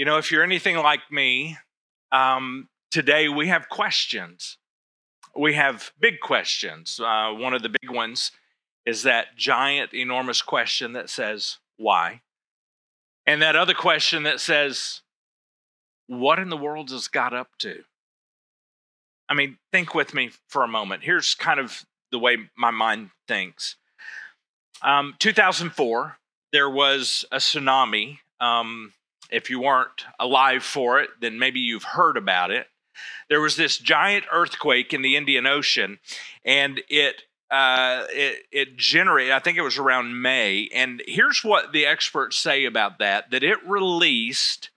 You know, if you're anything like me, um, today we have questions. We have big questions. Uh, one of the big ones is that giant, enormous question that says, why? And that other question that says, what in the world has God up to? I mean, think with me for a moment. Here's kind of the way my mind thinks. Um, 2004, there was a tsunami. Um, if you weren't alive for it, then maybe you've heard about it. There was this giant earthquake in the Indian Ocean, and it uh, it, it generated, I think it was around May. And here's what the experts say about that that it released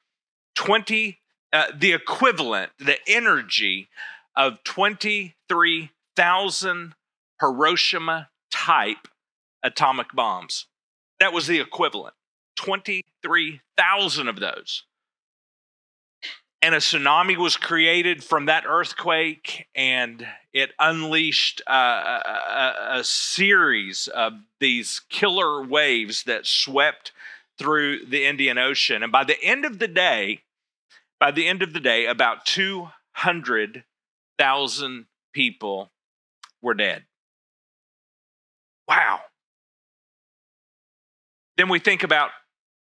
20, uh, the equivalent, the energy of 23,000 Hiroshima type atomic bombs. That was the equivalent 23,000 of those and a tsunami was created from that earthquake, and it unleashed uh, a, a, series of these killer waves that swept through the Indian Ocean. And by the end of the day, by the end of the day, about 200,000 people were dead. Wow. Then we think about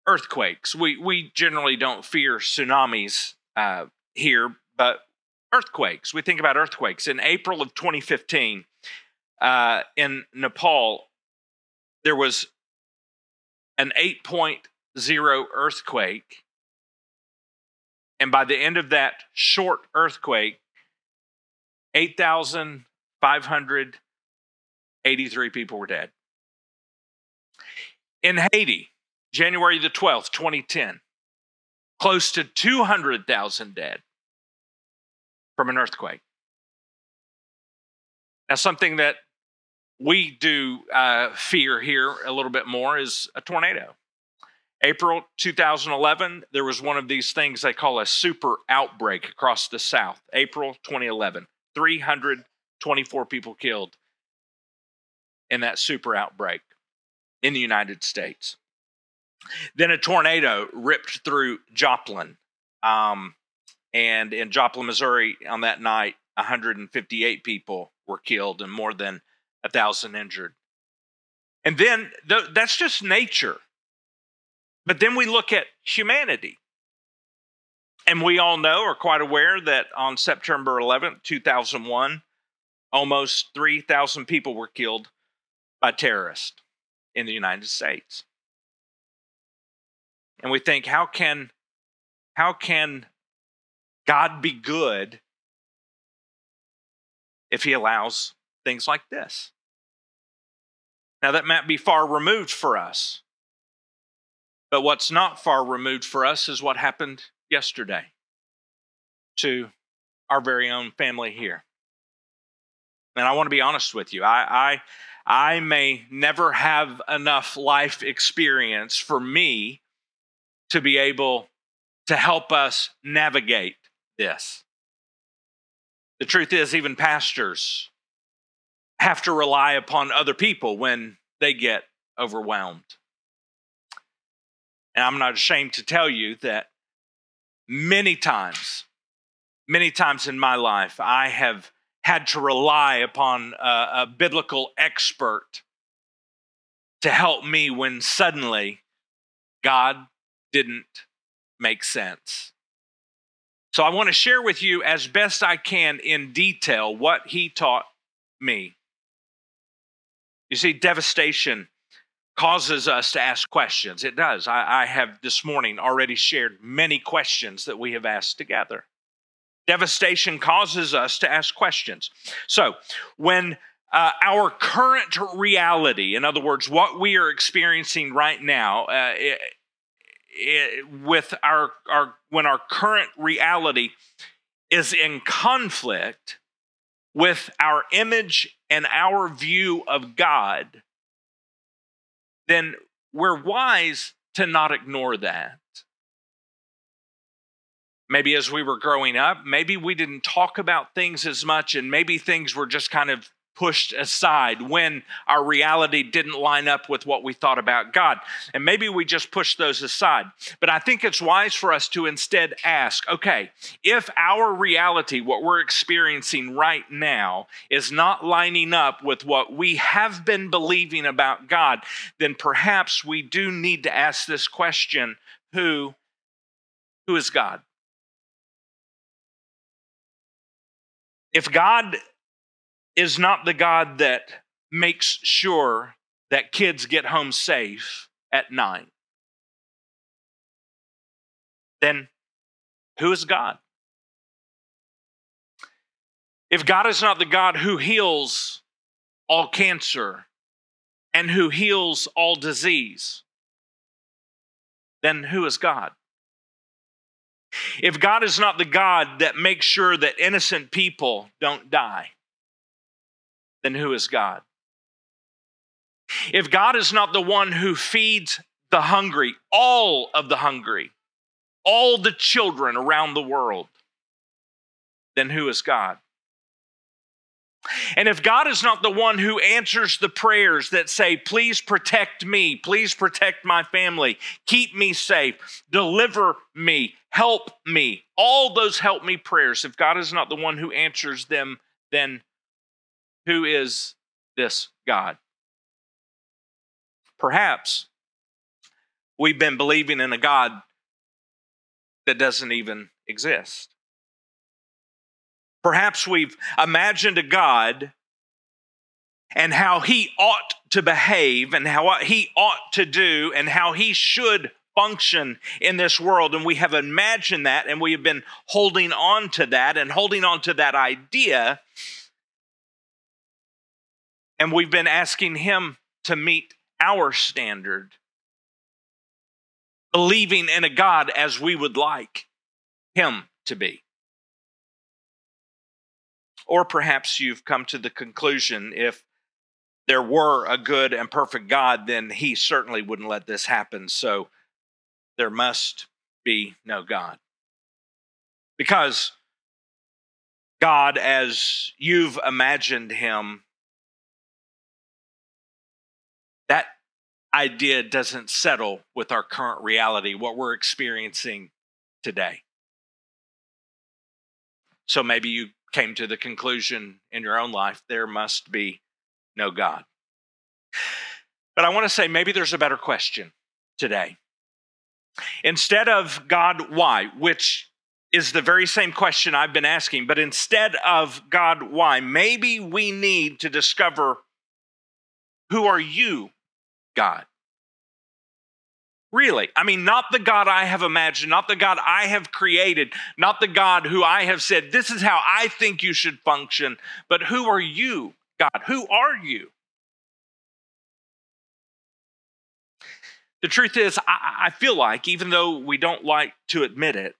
earthquakes. We, we generally don't fear tsunamis uh, here, but earthquakes. We think about earthquakes. In April of 2015, uh, in Nepal, there was an 8.0 earthquake. And by the end of that short earthquake, 8,583 people were dead. In Haiti, January the 12th, 2010, close to 200,000 dead from an earthquake. Now, something that we do uh, fear here a little bit more is a tornado. April 2011, there was one of these things they call a super outbreak across the South. April 2011, 324 people killed in that super outbreak in the United States. Then a tornado ripped through Joplin. Um, and in Joplin, Missouri, on that night, 158 people were killed and more than a thousand injured. And then th- that's just nature. But then we look at humanity. And we all know, or quite aware, that on September 11th, 2001, almost 3,000 people were killed by terrorists in the United States and we think how can how can God be good if he allows things like this? Now that might be far removed for us. But what's not far removed for us is what happened yesterday to our very own family here. And I want to be honest with you. I, I, I may never have enough life experience for me to be able to help us navigate this. The truth is, even pastors have to rely upon other people when they get overwhelmed. And I'm not ashamed to tell you that many times, many times in my life, I have had to rely upon a, a biblical expert to help me when suddenly God didn't make sense. So I want to share with you as best I can in detail what he taught me. You see, devastation causes us to ask questions. It does. I, I, have this morning already shared many questions that we have asked together. Devastation causes us to ask questions. So, when uh, our current reality, in other words, what we are experiencing right now, uh, with our, our when our current reality is in conflict with our image and our view of God, then we're wise to not ignore that. Maybe as we were growing up, maybe we didn't talk about things as much, and maybe things were just kind of pushed aside, when our reality didn't line up with what we thought about God. And maybe we just push those aside. But I think it's wise for us to instead ask okay, if our reality, what we're experiencing right now, is not lining up with what we have been believing about God, then perhaps we do need to ask this question who, who is God? If God is not the God that makes sure that kids get home safe at night, then who is God? If God is not the God who heals all cancer and who heals all disease, then who is God? If God is not the God that makes sure that innocent people don't die, then who is God? If God is not the one who feeds the hungry, all of the hungry, all the children around the world, then who is God? And if God is not the one who answers the prayers that say, Please protect me, please protect my family, keep me safe, deliver me, help me, all those help me prayers, if God is not the one who answers them, then who is this God? Perhaps we've been believing in a God that doesn't even exist. Perhaps we've imagined a God and how he ought to behave and how he ought to do and how he should function in this world. And we have imagined that and we have been holding on to that and holding on to that idea. And we've been asking him to meet our standard, believing in a God as we would like him to be. Or perhaps you've come to the conclusion if there were a good and perfect God, then he certainly wouldn't let this happen. So there must be no God. Because God, as you've imagined him, that idea doesn't settle with our current reality, what we're experiencing today. So maybe you came to the conclusion in your own life there must be no God. But I want to say maybe there's a better question today. Instead of God, why, which is the very same question I've been asking, but instead of God, why, maybe we need to discover who are you, God? Really. I mean, not the God I have imagined, not the God I have created, not the God who I have said, this is how I think you should function, but who are you, God? Who are you? The truth is, I, I feel like, even though we don't like to admit it,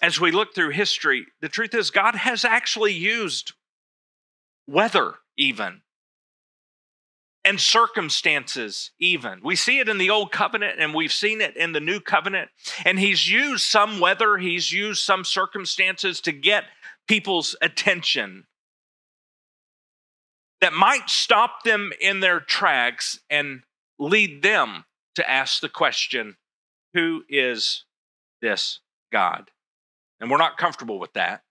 as we look through history, the truth is, God has actually used weather, even and circumstances, even. We see it in the old covenant and we've seen it in the new covenant. And he's used some weather, he's used some circumstances to get people's attention that might stop them in their tracks and lead them to ask the question who is this God? And we're not comfortable with that.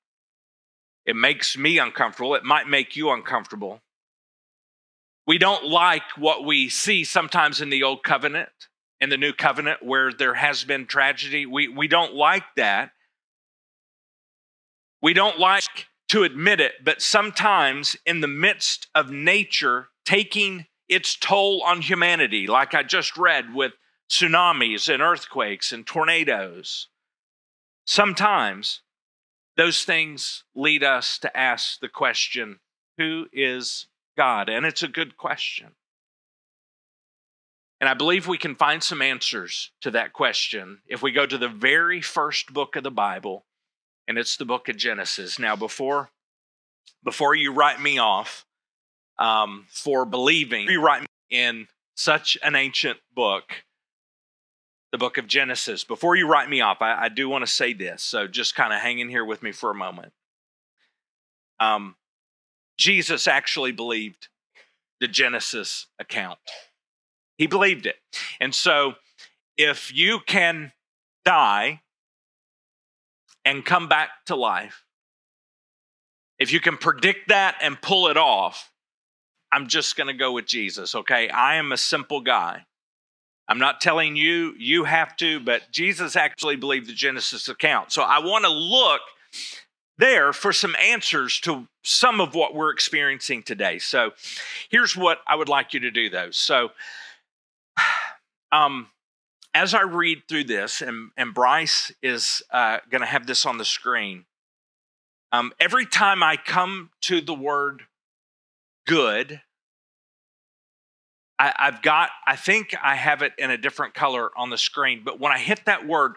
It makes me uncomfortable. It might make you uncomfortable. We don't like what we see sometimes in the old covenant, in the new covenant, where there has been tragedy. We, we don't like that. We don't like to admit it, but sometimes in the midst of nature taking its toll on humanity, like I just read with tsunamis and earthquakes and tornadoes, sometimes those things lead us to ask the question who is God? And it's a good question. And I believe we can find some answers to that question if we go to the very first book of the Bible, and it's the book of Genesis. Now, before before you write me off um, for believing, you write in such an ancient book, the book of Genesis. Before you write me off, I, I do want to say this. So just kind of hang in here with me for a moment. um, Jesus actually believed the Genesis account. He believed it. And so if you can die and come back to life, if you can predict that and pull it off, I'm just going to go with Jesus, okay? I am a simple guy. I'm not telling you you have to, but Jesus actually believed the Genesis account. So I want to look there for some answers to some of what we're experiencing today. So here's what I would like you to do though. So um as I read through this, and, and Bryce is uh, going to have this on the screen, um, every time I come to the word good, I, I've got, I think I have it in a different color on the screen, but when I hit that word,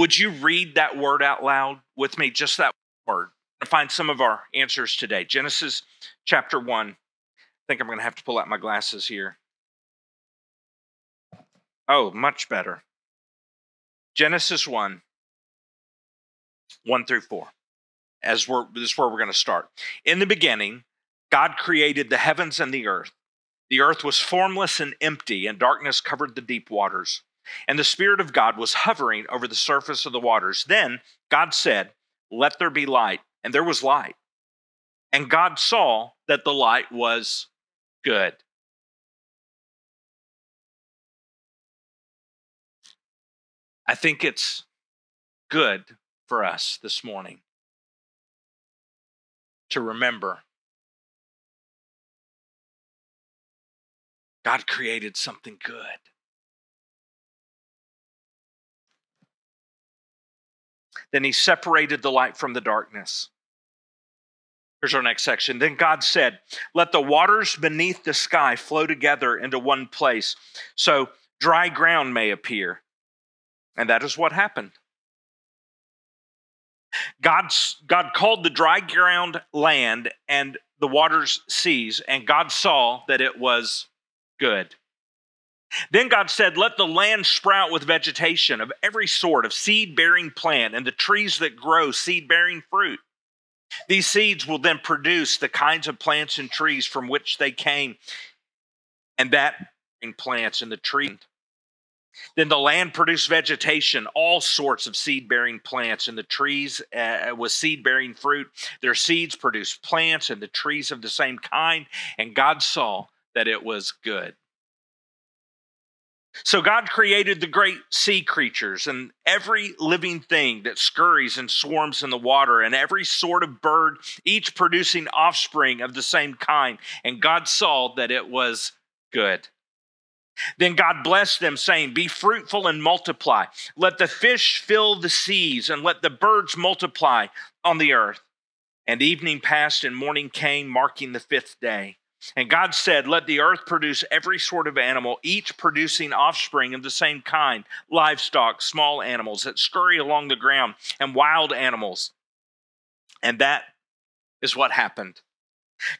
would you read that word out loud with me? Just that word. To find some of our answers today. Genesis chapter 1. I think I'm going to have to pull out my glasses here. Oh, much better. Genesis 1, 1 through 4. As we're, this is where we're going to start. In the beginning, God created the heavens and the earth. The earth was formless and empty, and darkness covered the deep waters. And the Spirit of God was hovering over the surface of the waters. Then God said, Let there be light. And there was light. And God saw that the light was good. I think it's good for us this morning to remember God created something good. Then he separated the light from the darkness. Here's our next section. Then God said, Let the waters beneath the sky flow together into one place, so dry ground may appear. And that is what happened. God's, God called the dry ground land and the waters seas, and God saw that it was good. Then God said, Let the land sprout with vegetation of every sort of seed bearing plant and the trees that grow seed bearing fruit. These seeds will then produce the kinds of plants and trees from which they came, and that in plants and the tree. Then the land produced vegetation, all sorts of seed bearing plants, and the trees uh, with seed bearing fruit. Their seeds produced plants and the trees of the same kind, and God saw that it was good. So God created the great sea creatures and every living thing that scurries and swarms in the water, and every sort of bird, each producing offspring of the same kind. And God saw that it was good. Then God blessed them, saying, Be fruitful and multiply. Let the fish fill the seas, and let the birds multiply on the earth. And evening passed, and morning came, marking the fifth day. And God said, Let the earth produce every sort of animal, each producing offspring of the same kind livestock, small animals that scurry along the ground, and wild animals. And that is what happened.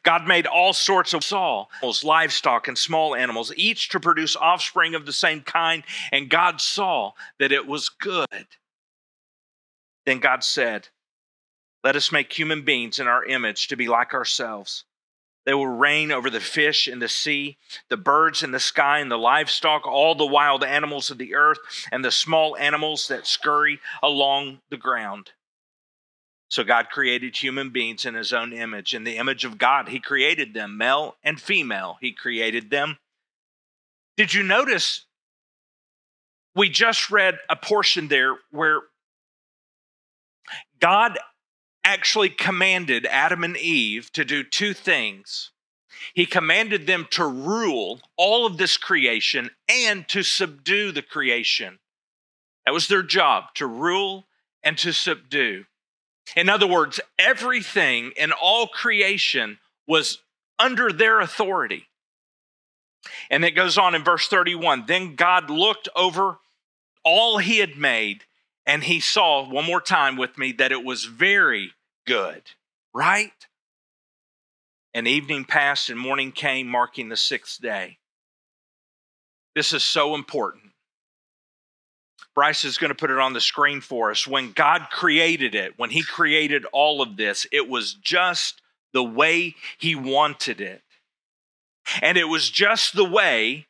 God made all sorts of animals, livestock, and small animals, each to produce offspring of the same kind, and God saw that it was good. Then God said, Let us make human beings in our image to be like ourselves they will reign over the fish in the sea, the birds in the sky, and the livestock, all the wild animals of the earth, and the small animals that scurry along the ground. So God created human beings in his own image. In the image of God, he created them, male and female, he created them. Did you notice? We just read a portion there where God actually commanded Adam and Eve to do two things. He commanded them to rule all of this creation and to subdue the creation. That was their job, to rule and to subdue. In other words, everything in all creation was under their authority. And it goes on in verse 31 Then God looked over all he had made, and he saw, one more time with me, that it was very good, right? And evening passed and morning came, marking the sixth day. This is so important. Bryce is going to put it on the screen for us. When God created it, when He created all of this, it was just the way He wanted it. And it was just the way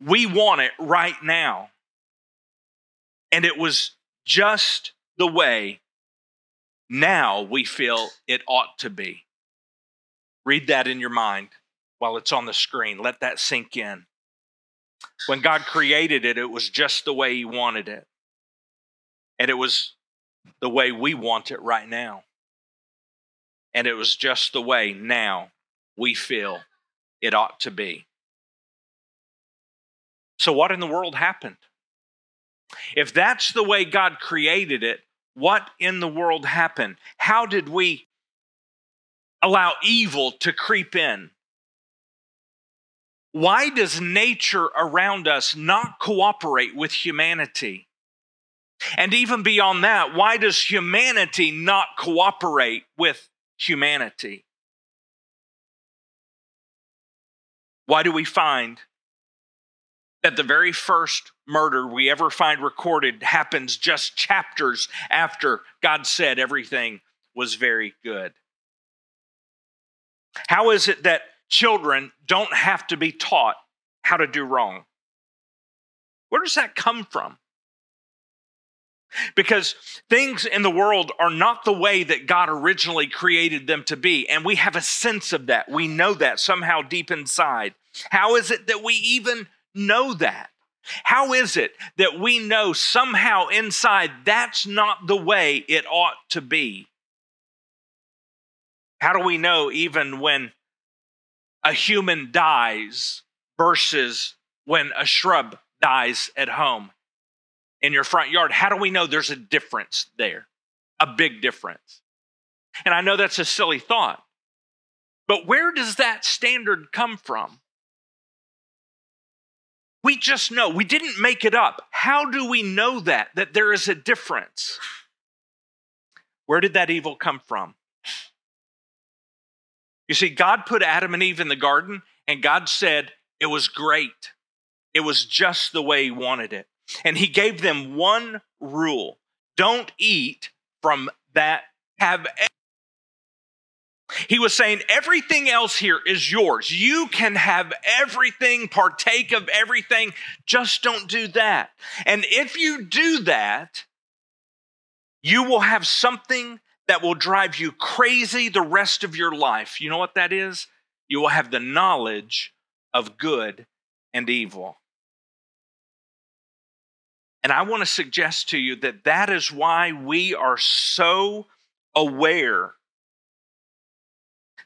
we want it right now. And it was just the way now we feel it ought to be. Read that in your mind while it's on the screen. Let that sink in. When God created it, it was just the way He wanted it. And it was the way we want it right now. And it was just the way now we feel it ought to be. So, what in the world happened? If that's the way God created it, what in the world happened? How did we allow evil to creep in? Why does nature around us not cooperate with humanity? And even beyond that, why does humanity not cooperate with humanity? Why do we find that the very first murder we ever find recorded happens just chapters after God said everything was very good? How is it that children don't have to be taught how to do wrong? Where does that come from? Because things in the world are not the way that God originally created them to be. And we have a sense of that. We know that somehow deep inside. How is it that we even know that? How is it that we know somehow inside that's not the way it ought to be? How do we know even when a human dies versus when a shrub dies at home in your front yard? How do we know there's a difference there? A big difference. And I know that's a silly thought, but where does that standard come from? We just know. We didn't make it up. How do we know that? That there is a difference? Where did that evil come from? You see, God put Adam and Eve in the garden, and God said it was great. It was just the way He wanted it. And He gave them one rule don't eat from that, have he was saying, everything else here is yours. You can have everything, partake of everything, just don't do that. And if you do that, you will have something that will drive you crazy the rest of your life. You know what that is? You will have the knowledge of good and evil. And I want to suggest to you that that is why we are so aware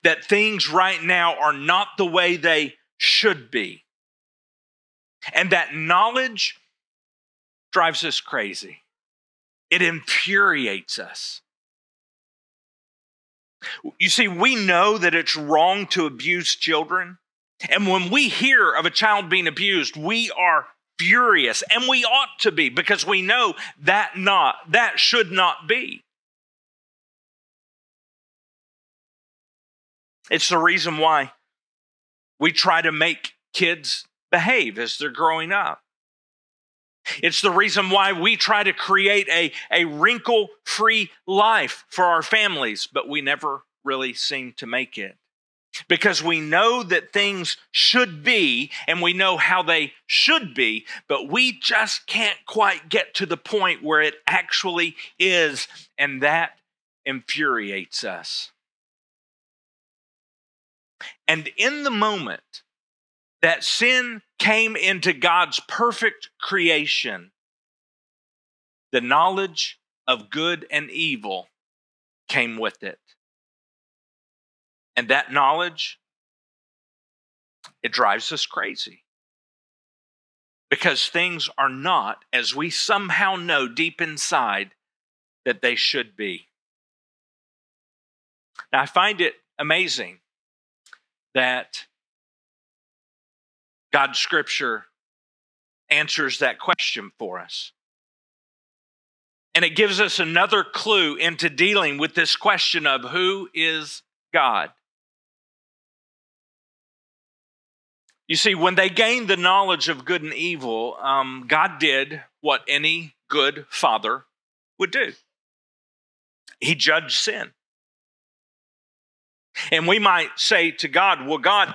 that things right now are not the way they should be. And that knowledge drives us crazy, it infuriates us. You see, we know that it's wrong to abuse children. And when we hear of a child being abused, we are furious and we ought to be because we know that not that should not be It's the reason why we try to make kids behave as they're growing up. It's the reason why we try to create a, a wrinkle free life for our families, but we never really seem to make it. Because we know that things should be and we know how they should be, but we just can't quite get to the point where it actually is, and that infuriates us. And in the moment that sin came into God's perfect creation, the knowledge of good and evil came with it. And that knowledge, it drives us crazy. Because things are not as we somehow know deep inside that they should be. Now, I find it amazing that God's scripture answers that question for us. And it gives us another clue into dealing with this question of who is God. You see, when they gained the knowledge of good and evil, um, God did what any good father would do. He judged sin. And we might say to God, Well, God,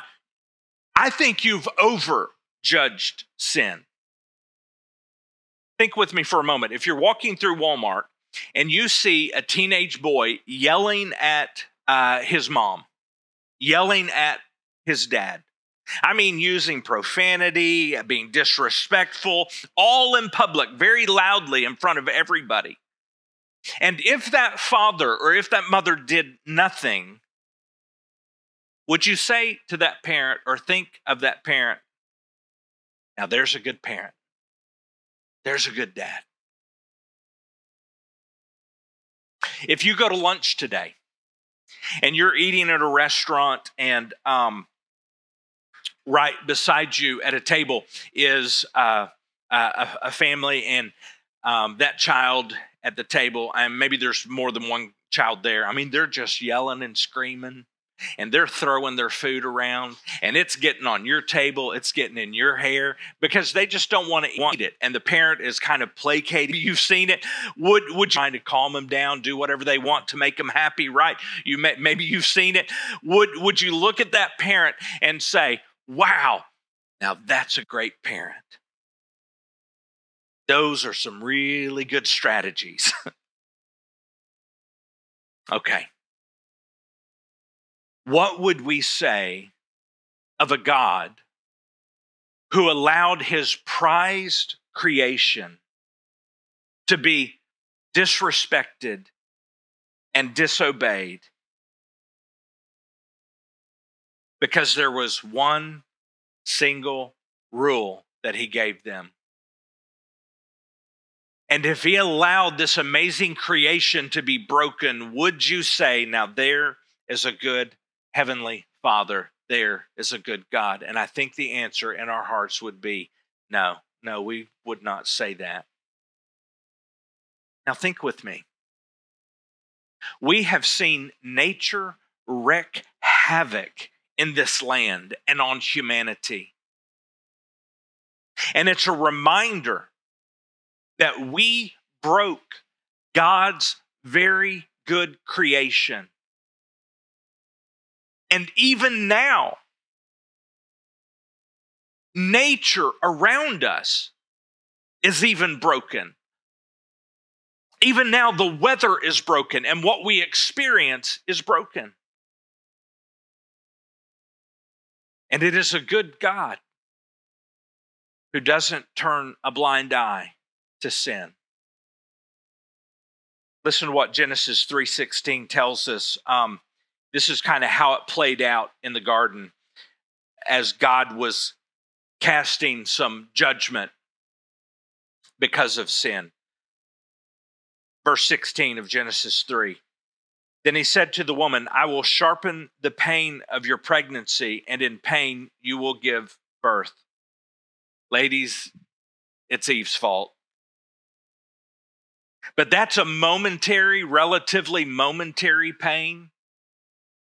I think you've over judged sin. Think with me for a moment. If you're walking through Walmart and you see a teenage boy yelling at uh, his mom, yelling at his dad, I mean, using profanity, being disrespectful, all in public, very loudly in front of everybody. And if that father or if that mother did nothing, would you say to that parent or think of that parent, now there's a good parent, there's a good dad? If you go to lunch today and you're eating at a restaurant and um, right beside you at a table is uh, a, a, family and um, that child at the table, and maybe there's more than one child there. I mean, they're just yelling and screaming and they're throwing their food around and it's getting on your table it's getting in your hair because they just don't want to eat it and the parent is kind of placated you've seen it would would you try to calm them down do whatever they want to make them happy right you may, maybe you've seen it would would you look at that parent and say wow now that's a great parent those are some really good strategies. okay. What would we say of a God who allowed his prized creation to be disrespected and disobeyed? Because there was one single rule that he gave them. And if he allowed this amazing creation to be broken, would you say, now there is a good heavenly Father, there is a good God? And I think the answer in our hearts would be no, no, we would not say that. Now think with me. We have seen nature wreak havoc in this land and on humanity. And it's a reminder that we broke God's very good creation. And even now, nature around us is even broken. Even now, the weather is broken, and what we experience is broken. And it is a good God who doesn't turn a blind eye to sin. Listen to what Genesis 3:16 tells us. Um, this is kind of how it played out in the garden as God was casting some judgment because of sin. Verse 16 of Genesis 3. Then he said to the woman, I will sharpen the pain of your pregnancy, and in pain you will give birth. Ladies, it's Eve's fault. But that's a momentary, relatively momentary pain.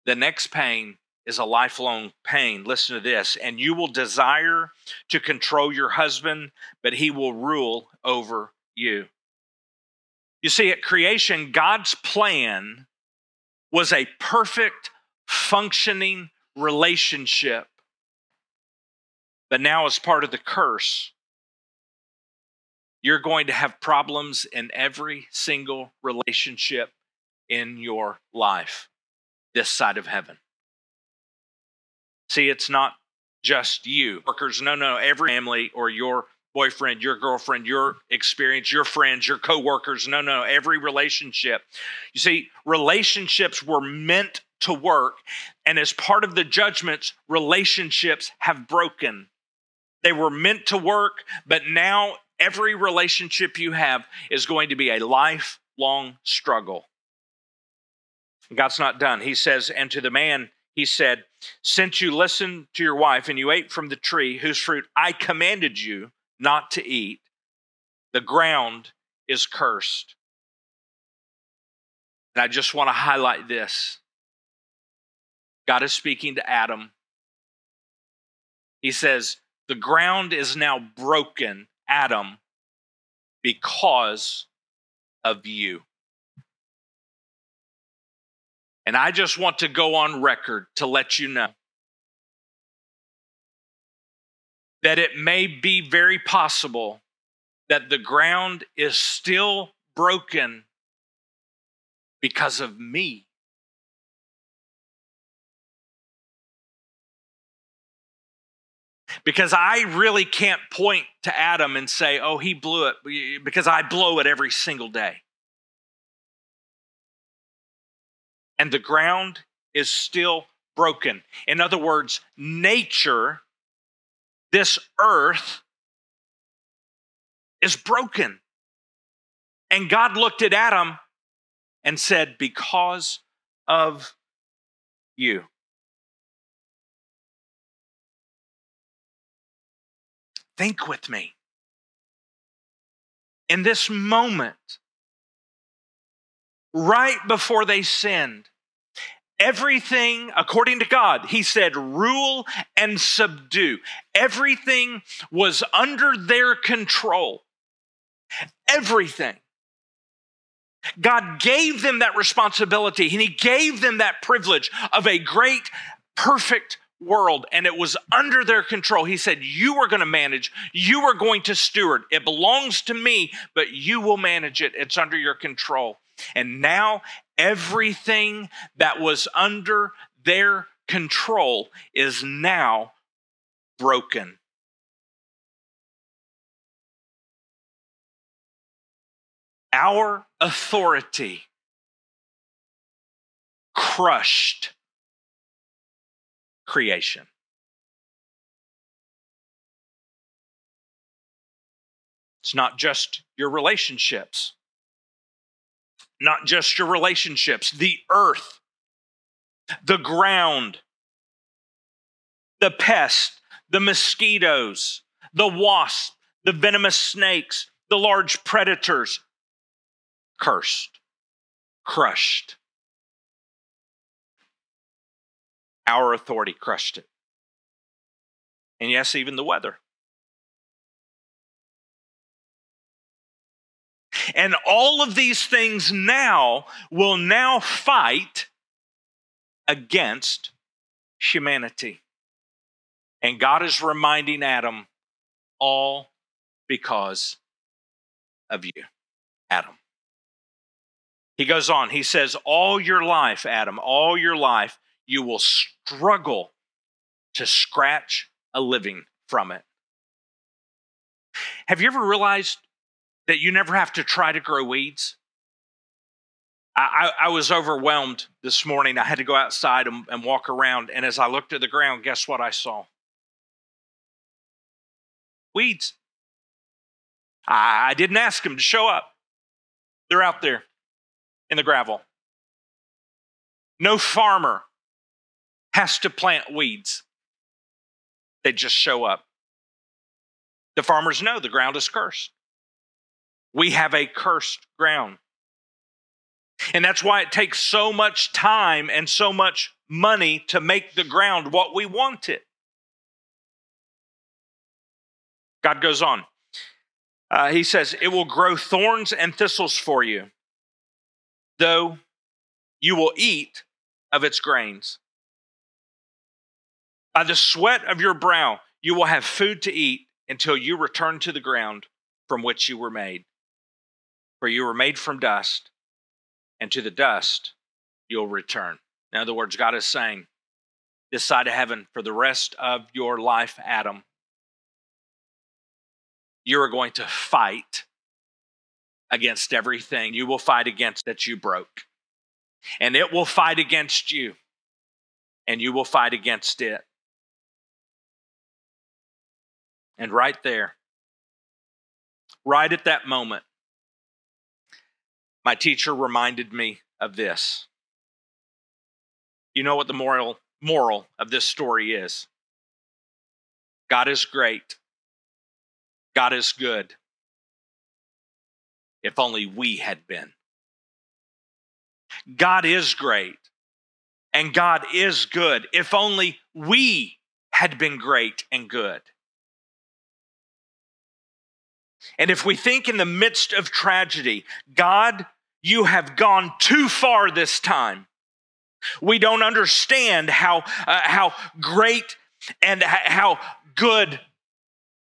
The next pain is a lifelong pain. Listen to this. And you will desire to control your husband, but he will rule over you. You see, at creation, God's plan was a perfect, functioning relationship. But now, as part of the curse, you're going to have problems in every single relationship in your life this side of heaven. See, it's not just you. Workers, no, no, every family or your boyfriend, your girlfriend, your experience, your friends, your coworkers, no, no, every relationship. You see, relationships were meant to work, and as part of the judgments, relationships have broken. They were meant to work, but now every relationship you have is going to be a lifelong struggle. God's not done. He says, and to the man, he said, Since you listened to your wife and you ate from the tree whose fruit I commanded you not to eat, the ground is cursed. And I just want to highlight this God is speaking to Adam. He says, The ground is now broken Adam because of you. And I just want to go on record to let you know that it may be very possible that the ground is still broken because of me. Because I really can't point to Adam and say, oh, he blew it, because I blow it every single day. And the ground is still broken. In other words, nature, this earth, is broken. And God looked at Adam and said, Because of you. Think with me. In this moment, right before they sinned, everything, according to God, He said, rule and subdue. Everything was under their control. Everything. God gave them that responsibility and He gave them that privilege of a great, perfect world, and it was under their control. He said, You are going to manage, you are going to steward. It belongs to me, but you will manage it. It's under your control. And now everything that was under their control is now broken. our authority crushed creation. It's not just your relationships, not just your relationships, the earth, the ground, the pest, the mosquitoes, the wasp, the venomous snakes, the large predators, cursed, crushed. Our authority crushed it. And yes, even the weather. And all of these things now will now fight against humanity. And God is reminding Adam, all because of you, Adam. He goes on, he says, All your life, Adam, all your life, you will struggle to scratch a living from it. Have you ever realized that you never have to try to grow weeds? I, I, I was overwhelmed this morning. I had to go outside and, and walk around. And as I looked at the ground, guess what I saw? Weeds. I, I didn't ask them to show up, they're out there in the gravel. No farmer has to plant weeds, they just show up. The farmers know the ground is cursed. We have a cursed ground. And that's why it takes so much time and so much money to make the ground what we want it. God goes on. Uh, he says, It will grow thorns and thistles for you though you will eat of its grains. By the sweat of your brow, you will have food to eat until you return to the ground from which you were made. For you were made from dust, and to the dust you'll return. In other words, God is saying, this side of heaven, for the rest of your life, Adam, you are going to fight against everything you will fight against that you broke. And it will fight against you, and you will fight against it. And right there, right at that moment, my teacher reminded me of this. You know what the moral moral of this story is? God is great. God is good if only we had been. God is great and God is good if only we had been great and good. And if we think in the midst of tragedy, God, you have gone too far this time. We don't understand how, uh, how great and how good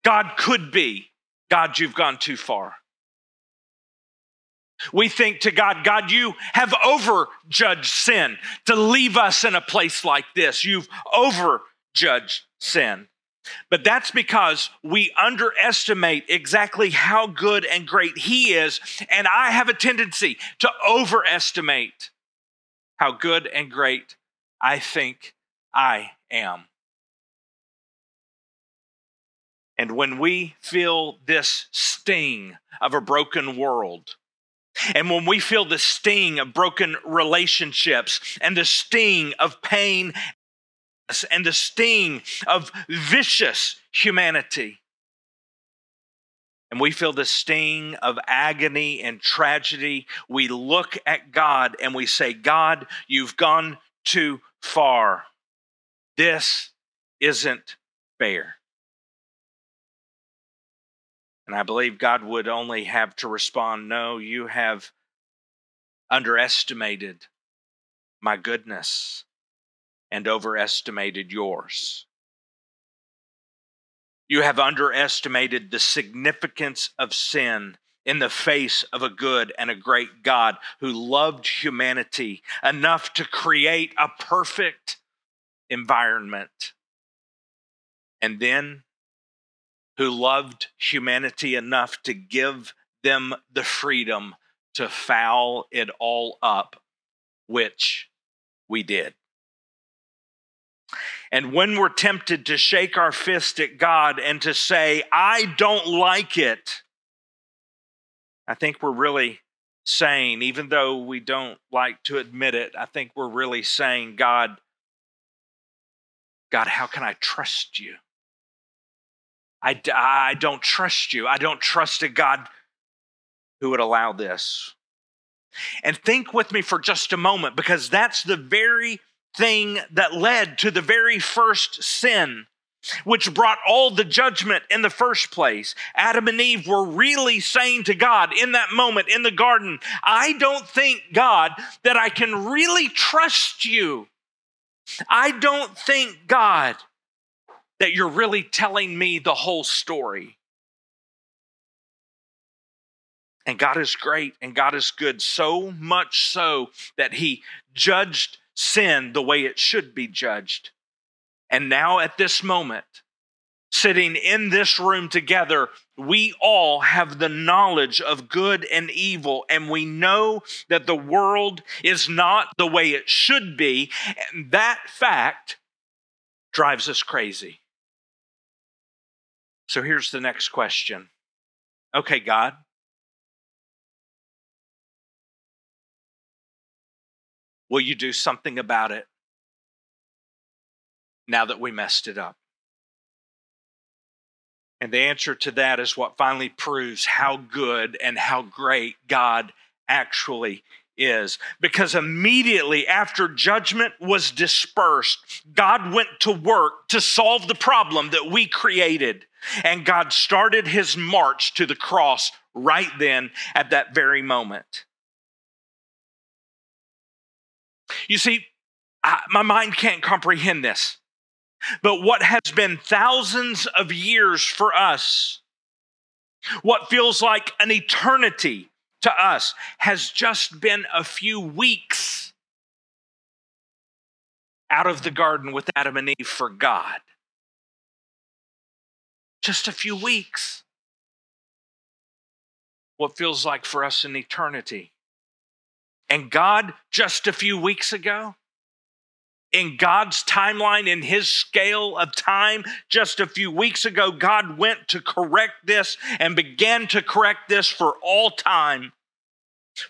God could be. God, you've gone too far. We think to God, God, you have overjudged sin to leave us in a place like this. You've overjudged sin. But that's because we underestimate exactly how good and great He is. And I have a tendency to overestimate how good and great I think I am. And when we feel this sting of a broken world, and when we feel the sting of broken relationships and the sting of pain and the sting of vicious humanity. And we feel the sting of agony and tragedy. We look at God and we say, God, you've gone too far. This isn't fair. And I believe God would only have to respond, No, you have underestimated my goodness and overestimated yours. You have underestimated the significance of sin in the face of a good and a great God who loved humanity enough to create a perfect environment. And then who loved humanity enough to give them the freedom to foul it all up, which we did. And when we're tempted to shake our fist at God and to say, I don't like it, I think we're really saying, even though we don't like to admit it, I think we're really saying, God, God, how can I trust you? I, I don't trust you. I don't trust a God who would allow this. And think with me for just a moment, because that's the very thing that led to the very first sin, which brought all the judgment in the first place. Adam and Eve were really saying to God in that moment in the garden, I don't think, God, that I can really trust you. I don't think, God, that you're really telling me the whole story. And God is great and God is good, so much so that He judged sin the way it should be judged. And now, at this moment, sitting in this room together, we all have the knowledge of good and evil, and we know that the world is not the way it should be. And that fact drives us crazy. So here's the next question Okay, God, Will you do something about it now that we messed it up? And the answer to that is what finally proves how good and how great God actually is. Because immediately after judgment was dispersed, God went to work to solve the problem that we created. And God started his march to the cross right then at that very moment. You see, I, my mind can't comprehend this. But what has been thousands of years for us, what feels like an eternity to us, has just been a few weeks out of the garden with Adam and Eve for God. Just a few weeks. What feels like for us an eternity. And God, just a few weeks ago, in God's timeline, in His scale of time, just a few weeks ago, God went to correct this and began to correct this for all time,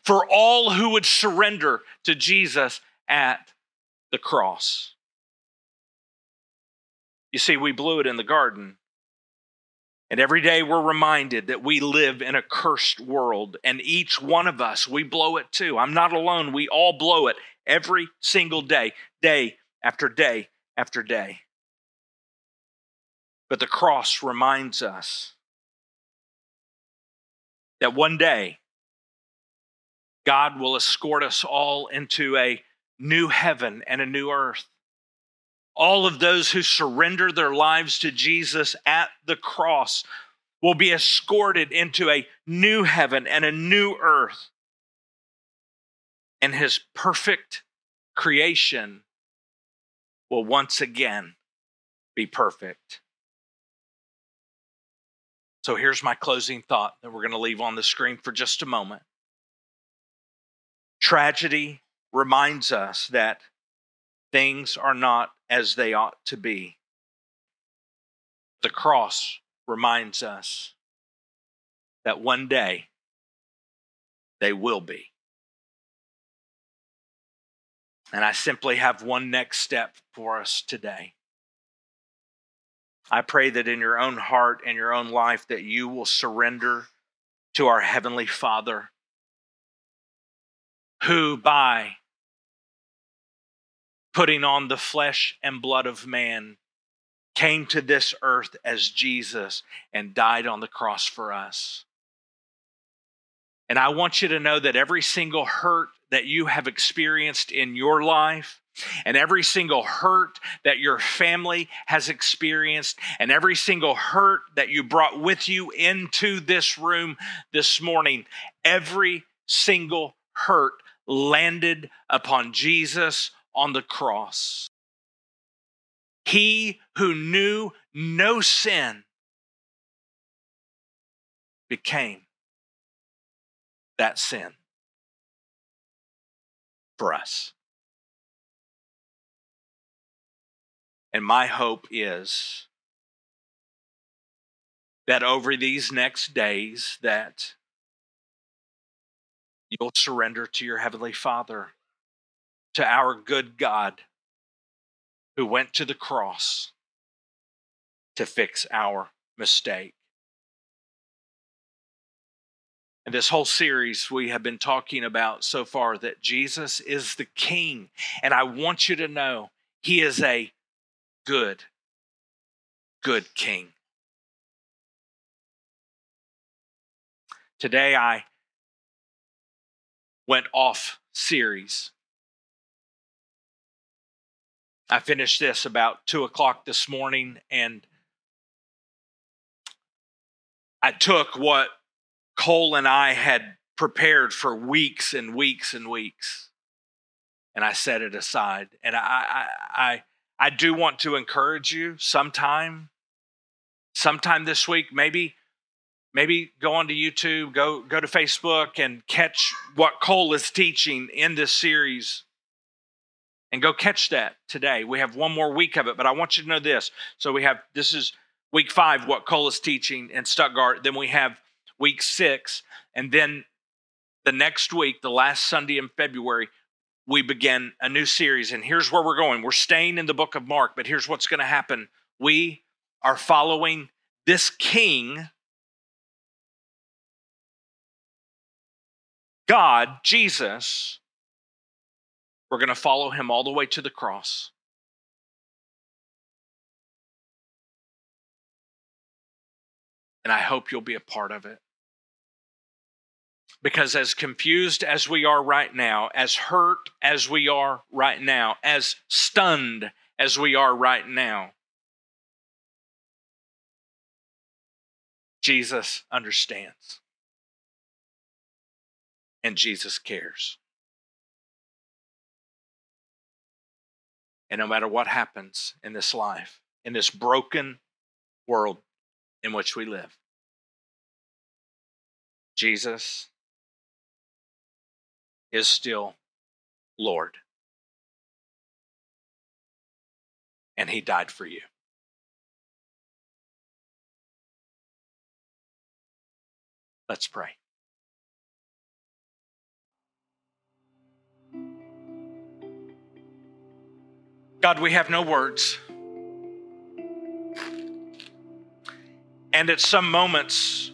for all who would surrender to Jesus at the cross. You see, we blew it in the garden. And every day we're reminded that we live in a cursed world, and each one of us, we blow it too. I'm not alone. We all blow it every single day, day after day after day. But the cross reminds us that one day God will escort us all into a new heaven and a new earth. All of those who surrender their lives to Jesus at the cross will be escorted into a new heaven and a new earth. And his perfect creation will once again be perfect. So here's my closing thought that we're going to leave on the screen for just a moment. Tragedy reminds us that things are not as they ought to be. The cross reminds us that one day they will be. And I simply have one next step for us today. I pray that in your own heart and your own life that you will surrender to our heavenly Father who by putting on the flesh and blood of man came to this earth as Jesus and died on the cross for us. And I want you to know that every single hurt that you have experienced in your life, and every single hurt that your family has experienced, and every single hurt that you brought with you into this room this morning, every single hurt landed upon Jesus on the cross. He who knew no sin became that sin for us. And my hope is that over these next days that you'll surrender to your heavenly Father, to our good God who went to the cross to fix our mistake. And this whole series, we have been talking about so far that Jesus is the King. And I want you to know he is a good, good King. Today, I went off series. I finished this about two o'clock this morning, and I took what Cole and I had prepared for weeks and weeks and weeks, and I set it aside. And I, I, I, I do want to encourage you sometime, sometime this week, maybe maybe go onto YouTube, go go to Facebook and catch what Cole is teaching in this series. And go catch that today. We have one more week of it, but I want you to know this. So we have this is week 5 what Cole is teaching in Stuttgart, then we have week 6 and then the next week, the last Sunday in February, we begin a new series and here's where we're going. We're staying in the book of Mark, but here's what's going to happen. We are following this king God, Jesus, we're going to follow him all the way to the cross. And I hope you'll be a part of it. Because as confused as we are right now, as hurt as we are right now, as stunned as we are right now, Jesus understands and Jesus cares. And no matter what happens in this life, in this broken world in which we live, Jesus is still Lord. And he died for you. Let's pray. God, we have no words. And at some moments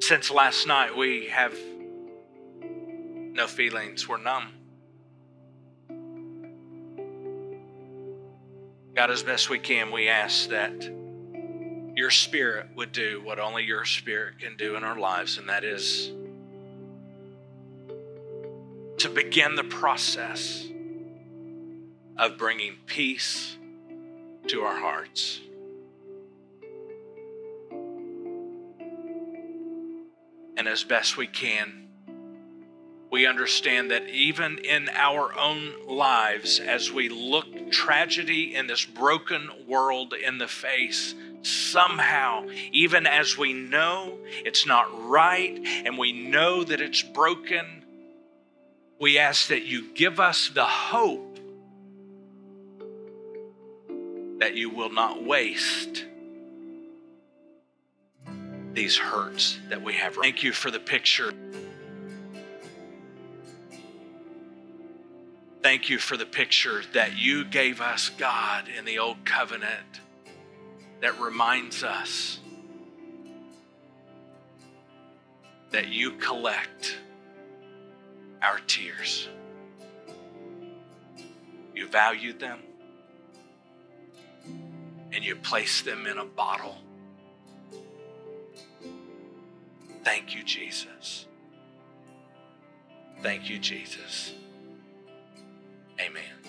since last night, we have no feelings. We're numb. God, as best we can, we ask that your spirit would do what only your spirit can do in our lives, and that is to begin the process of bringing peace to our hearts. And as best we can, we understand that even in our own lives, as we look tragedy in this broken world in the face, somehow, even as we know it's not right and we know that it's broken, we ask that you give us the hope that you will not waste these hurts that we have. Thank you for the picture. Thank you for the picture that you gave us, God, in the Old Covenant that reminds us that you collect our tears. You valued them and you place them in a bottle. Thank you, Jesus. Thank you, Jesus. Amen.